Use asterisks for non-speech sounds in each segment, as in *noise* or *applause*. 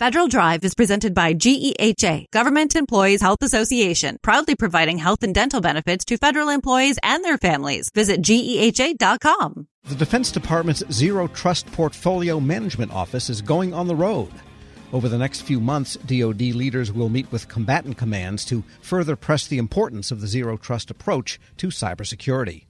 Federal Drive is presented by GEHA, Government Employees Health Association, proudly providing health and dental benefits to federal employees and their families. Visit GEHA.com. The Defense Department's Zero Trust Portfolio Management Office is going on the road. Over the next few months, DoD leaders will meet with combatant commands to further press the importance of the Zero Trust approach to cybersecurity.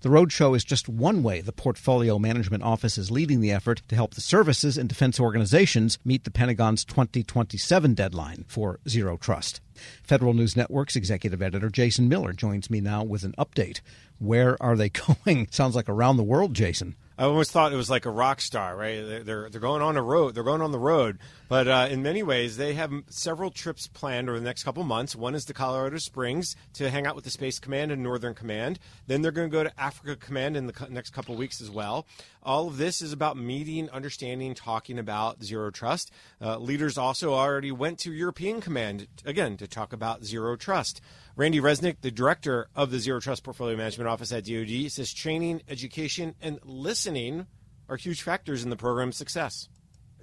The roadshow is just one way the Portfolio Management Office is leading the effort to help the services and defense organizations meet the Pentagon's 2027 deadline for Zero Trust. Federal News Network's executive editor Jason Miller joins me now with an update. Where are they *laughs* going? Sounds like around the world, Jason. I almost thought it was like a rock star, right? They're they're, going on a road. They're going on the road, but uh, in many ways, they have several trips planned over the next couple months. One is to Colorado Springs to hang out with the Space Command and Northern Command. Then they're going to go to Africa Command in the next couple weeks as well. All of this is about meeting, understanding, talking about zero trust. Uh, leaders also already went to European Command again to talk about zero trust. Randy Resnick, the director of the Zero Trust Portfolio Management Office at DoD, says training, education, and listening are huge factors in the program's success.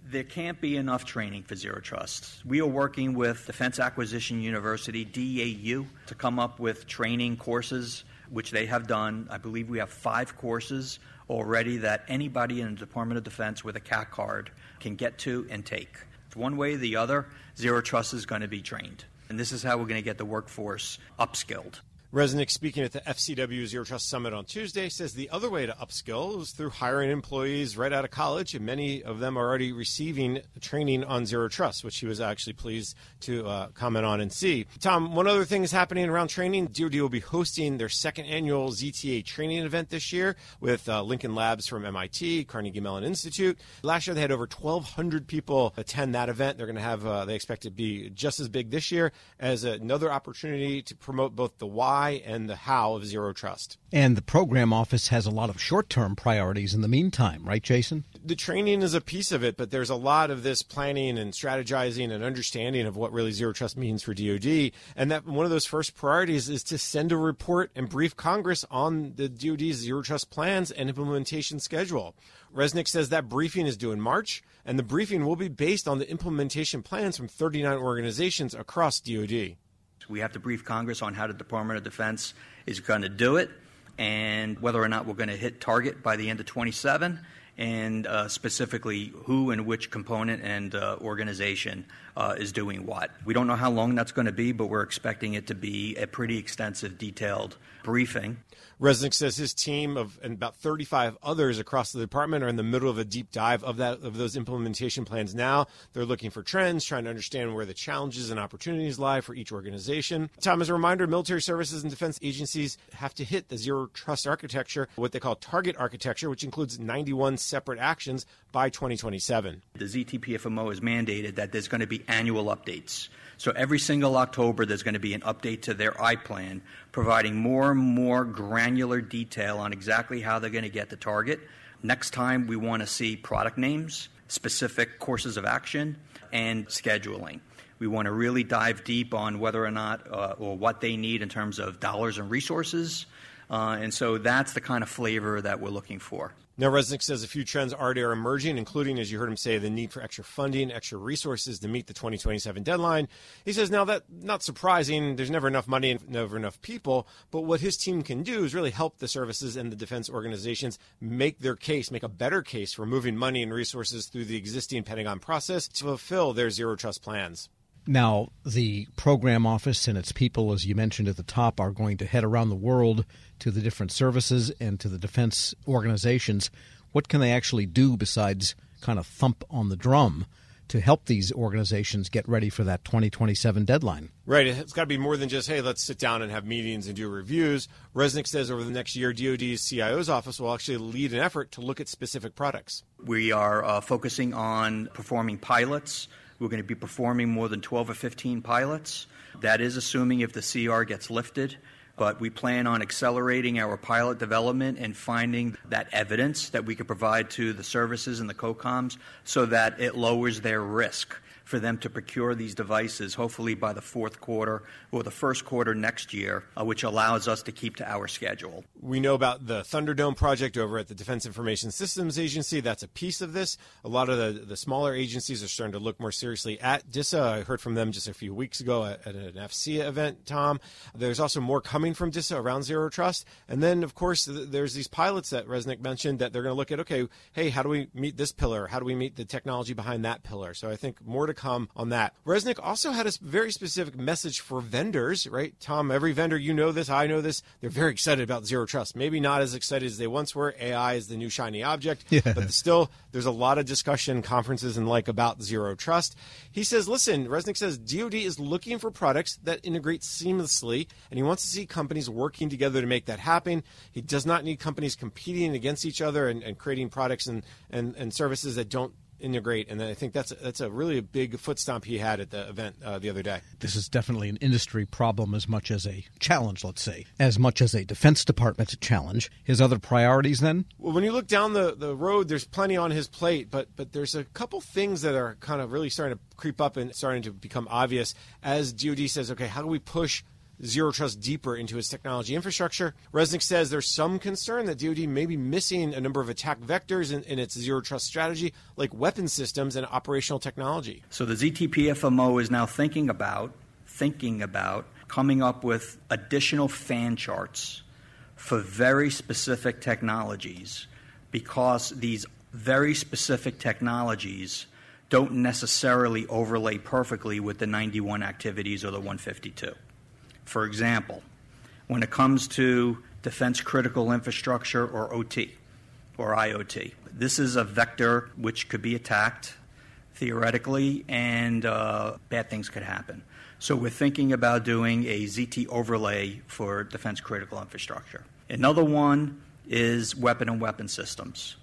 There can't be enough training for Zero Trust. We are working with Defense Acquisition University, DAU, to come up with training courses, which they have done. I believe we have five courses already that anybody in the Department of Defense with a CAC card can get to and take. One way or the other, Zero Trust is going to be trained. And this is how we're going to get the workforce upskilled. Resnick, speaking at the FCW Zero Trust Summit on Tuesday, says the other way to upskill is through hiring employees right out of college, and many of them are already receiving training on Zero Trust, which he was actually pleased to uh, comment on and see. Tom, one other thing is happening around training. DoD will be hosting their second annual ZTA training event this year with uh, Lincoln Labs from MIT, Carnegie Mellon Institute. Last year they had over 1,200 people attend that event. They're going to have, uh, they expect it to be just as big this year as another opportunity to promote both the why why and the how of zero trust. And the program office has a lot of short term priorities in the meantime, right, Jason? The training is a piece of it, but there's a lot of this planning and strategizing and understanding of what really zero trust means for DoD. And that one of those first priorities is to send a report and brief Congress on the DoD's zero trust plans and implementation schedule. Resnick says that briefing is due in March, and the briefing will be based on the implementation plans from 39 organizations across DoD. We have to brief Congress on how the Department of Defense is going to do it and whether or not we're going to hit target by the end of 27 and uh, specifically who and which component and uh, organization uh, is doing what. We don't know how long that's going to be, but we're expecting it to be a pretty extensive, detailed briefing. Resnick says his team of and about 35 others across the department are in the middle of a deep dive of that of those implementation plans now. They're looking for trends, trying to understand where the challenges and opportunities lie for each organization. Tom, as a reminder, military services and defense agencies have to hit the zero trust architecture, what they call target architecture, which includes 91 separate actions by 2027. The ZTPFMO has mandated that there's going to be annual updates. So every single October, there's going to be an update to their I plan, providing more and more granular detail on exactly how they're going to get the target. Next time, we want to see product names, specific courses of action, and scheduling. We want to really dive deep on whether or not uh, or what they need in terms of dollars and resources. Uh, and so that's the kind of flavor that we're looking for. Now, Resnick says a few trends already are emerging, including, as you heard him say, the need for extra funding, extra resources to meet the 2027 deadline. He says, now that not surprising, there's never enough money and never enough people, but what his team can do is really help the services and the defense organizations make their case, make a better case for moving money and resources through the existing Pentagon process to fulfill their zero trust plans. Now, the program office and its people, as you mentioned at the top, are going to head around the world to the different services and to the defense organizations. What can they actually do besides kind of thump on the drum to help these organizations get ready for that 2027 deadline? Right. It's got to be more than just, hey, let's sit down and have meetings and do reviews. Resnick says over the next year, DoD's CIO's office will actually lead an effort to look at specific products. We are uh, focusing on performing pilots we're going to be performing more than 12 or 15 pilots. That is assuming if the CR gets lifted. But we plan on accelerating our pilot development and finding that evidence that we can provide to the services and the COCOMs so that it lowers their risk for them to procure these devices, hopefully by the fourth quarter or the first quarter next year, uh, which allows us to keep to our schedule. We know about the Thunderdome project over at the Defense Information Systems Agency. That's a piece of this. A lot of the, the smaller agencies are starting to look more seriously at DISA. I heard from them just a few weeks ago at, at an AFCEA event, Tom. There's also more coming from DISA around Zero Trust. And then, of course, there's these pilots that Resnick mentioned that they're going to look at, okay, hey, how do we meet this pillar? How do we meet the technology behind that pillar? So I think more to come on that. Resnick also had a very specific message for vendors, right? Tom, every vendor, you know this, I know this, they're very excited about zero trust. Maybe not as excited as they once were. AI is the new shiny object, yeah. but still, there's a lot of discussion, conferences, and like about zero trust. He says, listen, Resnick says DoD is looking for products that integrate seamlessly, and he wants to see companies working together to make that happen. He does not need companies competing against each other and, and creating products and, and, and services that don't integrate, and I think that's that's a really a big foot stomp he had at the event uh, the other day. This is definitely an industry problem as much as a challenge, let's say, as much as a Defense Department challenge. His other priorities, then? Well, when you look down the, the road, there's plenty on his plate, but but there's a couple things that are kind of really starting to creep up and starting to become obvious as DoD says, okay, how do we push Zero Trust deeper into its technology infrastructure. Resnick says there's some concern that DoD may be missing a number of attack vectors in, in, its Zero Trust strategy, like weapon systems and operational technology. So the ZTPFMO is now thinking about thinking about coming up with additional fan charts for very specific technologies because these very specific technologies don't necessarily overlay perfectly with the 91 activities or the 152. For example, when it comes to defense critical infrastructure or OT or IoT, this is a vector which could be attacked theoretically and uh, bad things could happen. So we're thinking about doing a ZT overlay for defense critical infrastructure. Another one is weapon and weapon systems.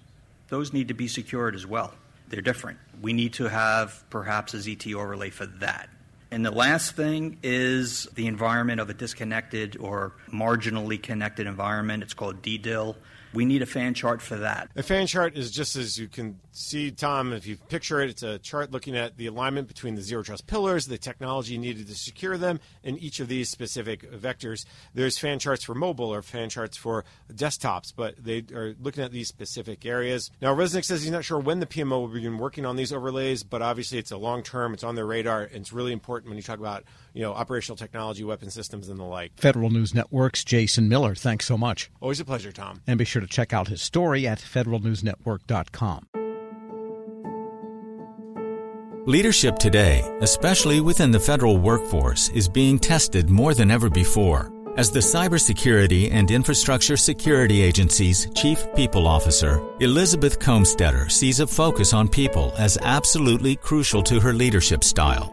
Those need to be secured as well. They're different. We need to have perhaps a ZT overlay for that. And the last thing is the environment of a disconnected or marginally connected environment. It's called DDIL. We need a fan chart for that. A fan chart is just as you can see, Tom, if you picture it, it's a chart looking at the alignment between the zero trust pillars, the technology needed to secure them, and each of these specific vectors. There's fan charts for mobile or fan charts for desktops, but they are looking at these specific areas. Now, Resnick says he's not sure when the PMO will begin working on these overlays, but obviously it's a long term, it's on their radar, and it's really important when you talk about you know operational technology, weapon systems, and the like. Federal News Network's Jason Miller, thanks so much. Always a pleasure, Tom. And be sure to check out his story at federalnewsnetwork.com. Leadership today, especially within the federal workforce, is being tested more than ever before. As the Cybersecurity and Infrastructure Security Agency's Chief People Officer, Elizabeth Kolmstetter sees a focus on people as absolutely crucial to her leadership style.